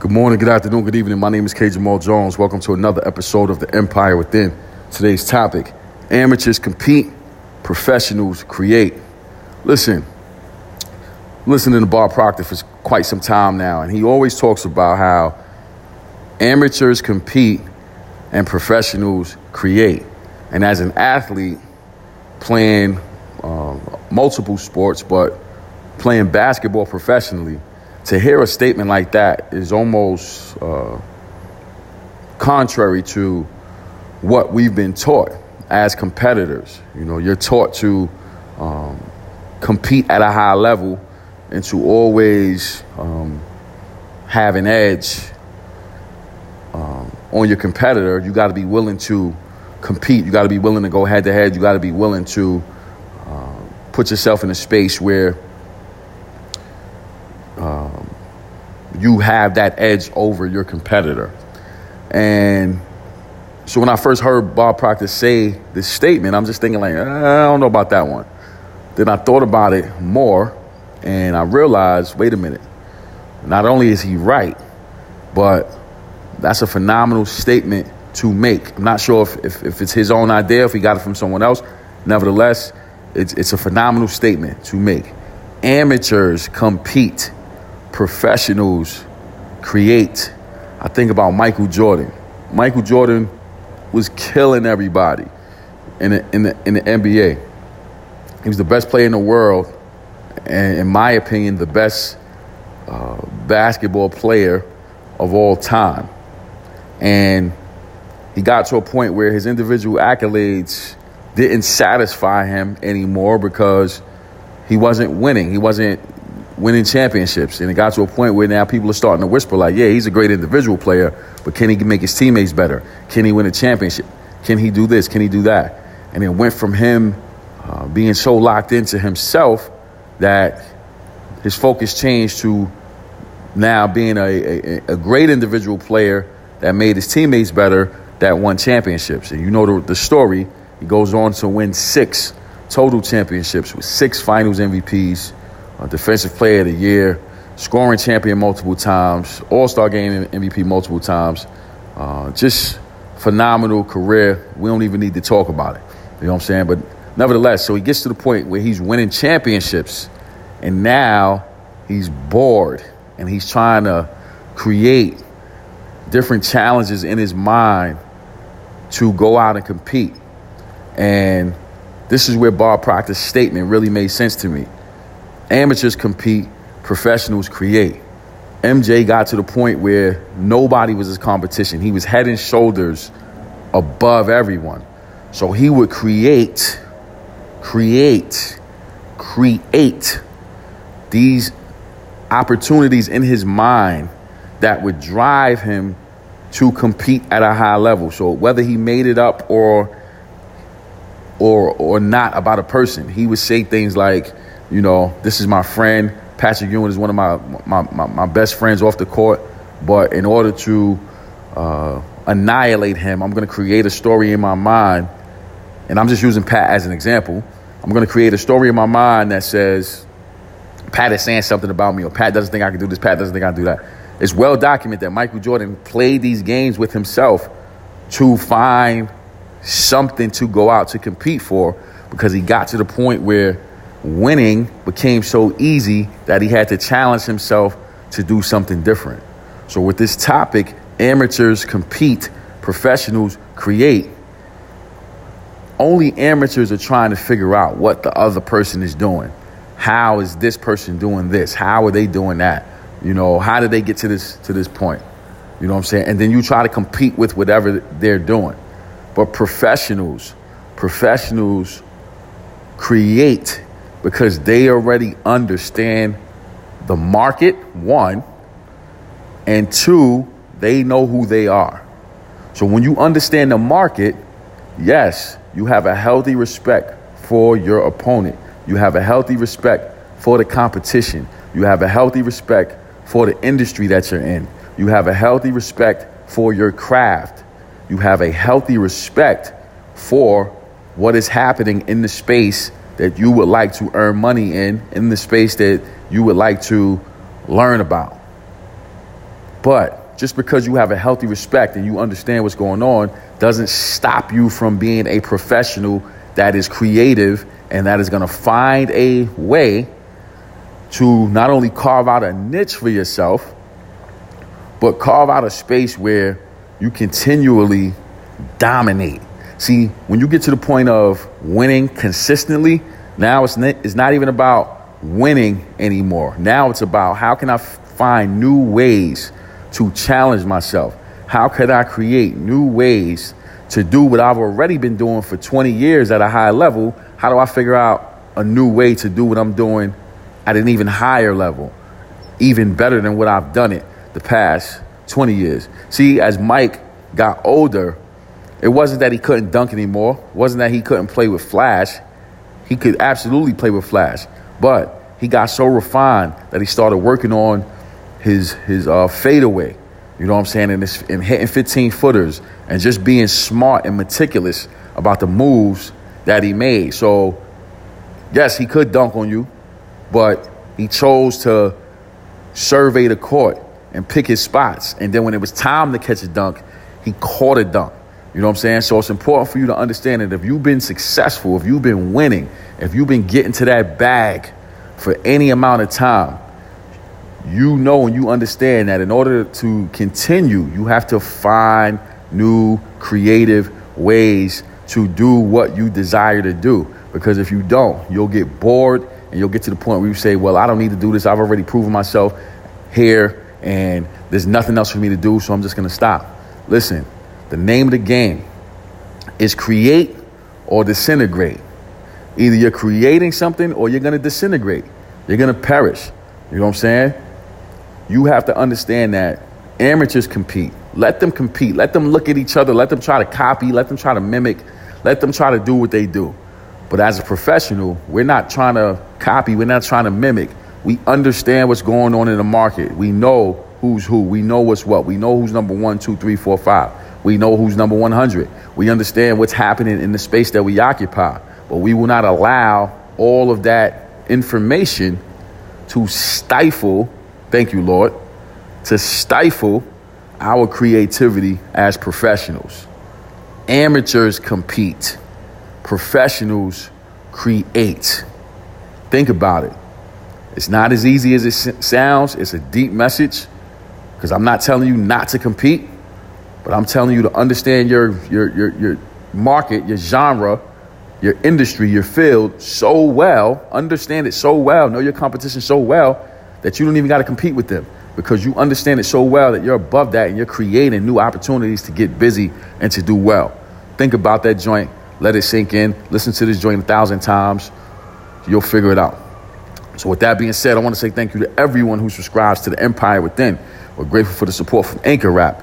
Good morning, good afternoon, good evening. My name is K. Jamal Jones. Welcome to another episode of The Empire Within. Today's topic amateurs compete, professionals create. Listen, listening to Bob Proctor for quite some time now, and he always talks about how amateurs compete and professionals create. And as an athlete playing um, multiple sports, but playing basketball professionally, to hear a statement like that is almost uh, contrary to what we've been taught as competitors. You know, you're taught to um, compete at a high level and to always um, have an edge um, on your competitor. You got to be willing to compete. You got to be willing to go head to head. You got to be willing to uh, put yourself in a space where you have that edge over your competitor. And so when I first heard Bob Proctor say this statement, I'm just thinking like, uh, I don't know about that one. Then I thought about it more and I realized, wait a minute. Not only is he right, but that's a phenomenal statement to make. I'm not sure if, if, if it's his own idea, if he got it from someone else. Nevertheless, it's, it's a phenomenal statement to make. Amateurs compete professionals create. I think about Michael Jordan. Michael Jordan was killing everybody in the, in the, in the NBA. He was the best player in the world, and in my opinion, the best uh, basketball player of all time. And he got to a point where his individual accolades didn't satisfy him anymore because he wasn't winning. He wasn't winning championships. And it got to a point where now people are starting to whisper, like, yeah, he's a great individual player, but can he make his teammates better? Can he win a championship? Can he do this? Can he do that? And it went from him uh, being so locked into himself that his focus changed to now being a, a, a great individual player that made his teammates better that won championships. And you know the, the story. He goes on to win six total championships with six finals MVPs uh, Defensive Player of the Year, scoring champion multiple times, All Star Game MVP multiple times. Uh, just phenomenal career. We don't even need to talk about it. You know what I'm saying? But nevertheless, so he gets to the point where he's winning championships, and now he's bored and he's trying to create different challenges in his mind to go out and compete. And this is where Bob Proctor's statement really made sense to me. Amateurs compete, professionals create. MJ got to the point where nobody was his competition. He was head and shoulders above everyone. So he would create, create, create these opportunities in his mind that would drive him to compete at a high level. So whether he made it up or or or not about a person, he would say things like, you know, this is my friend. Patrick Ewing is one of my, my, my, my best friends off the court. But in order to uh, annihilate him, I'm going to create a story in my mind. And I'm just using Pat as an example. I'm going to create a story in my mind that says, Pat is saying something about me, or Pat doesn't think I can do this, Pat doesn't think I can do that. It's well documented that Michael Jordan played these games with himself to find something to go out to compete for because he got to the point where winning became so easy that he had to challenge himself to do something different. So, with this topic, amateurs compete, professionals create. Only amateurs are trying to figure out what the other person is doing. How is this person doing this? How are they doing that? You know, how did they get to this to this point? You know what I'm saying? And then you try to compete with whatever they're doing. But professionals, professionals create because they already understand the market, one, and two, they know who they are. So when you understand the market, yes, you have a healthy respect for your opponent. You have a healthy respect for the competition. You have a healthy respect for the industry that you're in. You have a healthy respect for your craft. You have a healthy respect for what is happening in the space that you would like to earn money in, in the space that you would like to learn about. But just because you have a healthy respect and you understand what's going on doesn't stop you from being a professional that is creative and that is going to find a way to not only carve out a niche for yourself, but carve out a space where you continually dominate. See, when you get to the point of winning consistently, now it's it's not even about winning anymore. Now it's about how can I find new ways to challenge myself? How could I create new ways to do what I've already been doing for 20 years at a high level? How do I figure out a new way to do what I'm doing at an even higher level, even better than what I've done it the past 20 years? See, as Mike got older, it wasn't that he couldn't dunk anymore. It wasn't that he couldn't play with Flash. He could absolutely play with Flash, but he got so refined that he started working on his his uh, fadeaway. You know what I'm saying? And, and hitting 15 footers and just being smart and meticulous about the moves that he made. So, yes, he could dunk on you, but he chose to survey the court and pick his spots. And then when it was time to catch a dunk, he caught a dunk. You know what I'm saying? So it's important for you to understand that if you've been successful, if you've been winning, if you've been getting to that bag for any amount of time, you know and you understand that in order to continue, you have to find new creative ways to do what you desire to do. Because if you don't, you'll get bored and you'll get to the point where you say, Well, I don't need to do this. I've already proven myself here and there's nothing else for me to do, so I'm just gonna stop. Listen, the name of the game is create or disintegrate. Either you're creating something or you're going to disintegrate. You're going to perish. You know what I'm saying? You have to understand that amateurs compete. Let them compete. Let them look at each other. Let them try to copy. Let them try to mimic. Let them try to do what they do. But as a professional, we're not trying to copy. We're not trying to mimic. We understand what's going on in the market. We know who's who. We know what's what. We know who's number one, two, three, four, five. We know who's number 100. We understand what's happening in the space that we occupy. But we will not allow all of that information to stifle, thank you, Lord, to stifle our creativity as professionals. Amateurs compete, professionals create. Think about it. It's not as easy as it sounds, it's a deep message because I'm not telling you not to compete. But I'm telling you to understand your, your, your, your market, your genre, your industry, your field so well, understand it so well, know your competition so well that you don't even got to compete with them because you understand it so well that you're above that and you're creating new opportunities to get busy and to do well. Think about that joint, let it sink in, listen to this joint a thousand times, you'll figure it out. So, with that being said, I want to say thank you to everyone who subscribes to the Empire Within. We're grateful for the support from Anchor Rap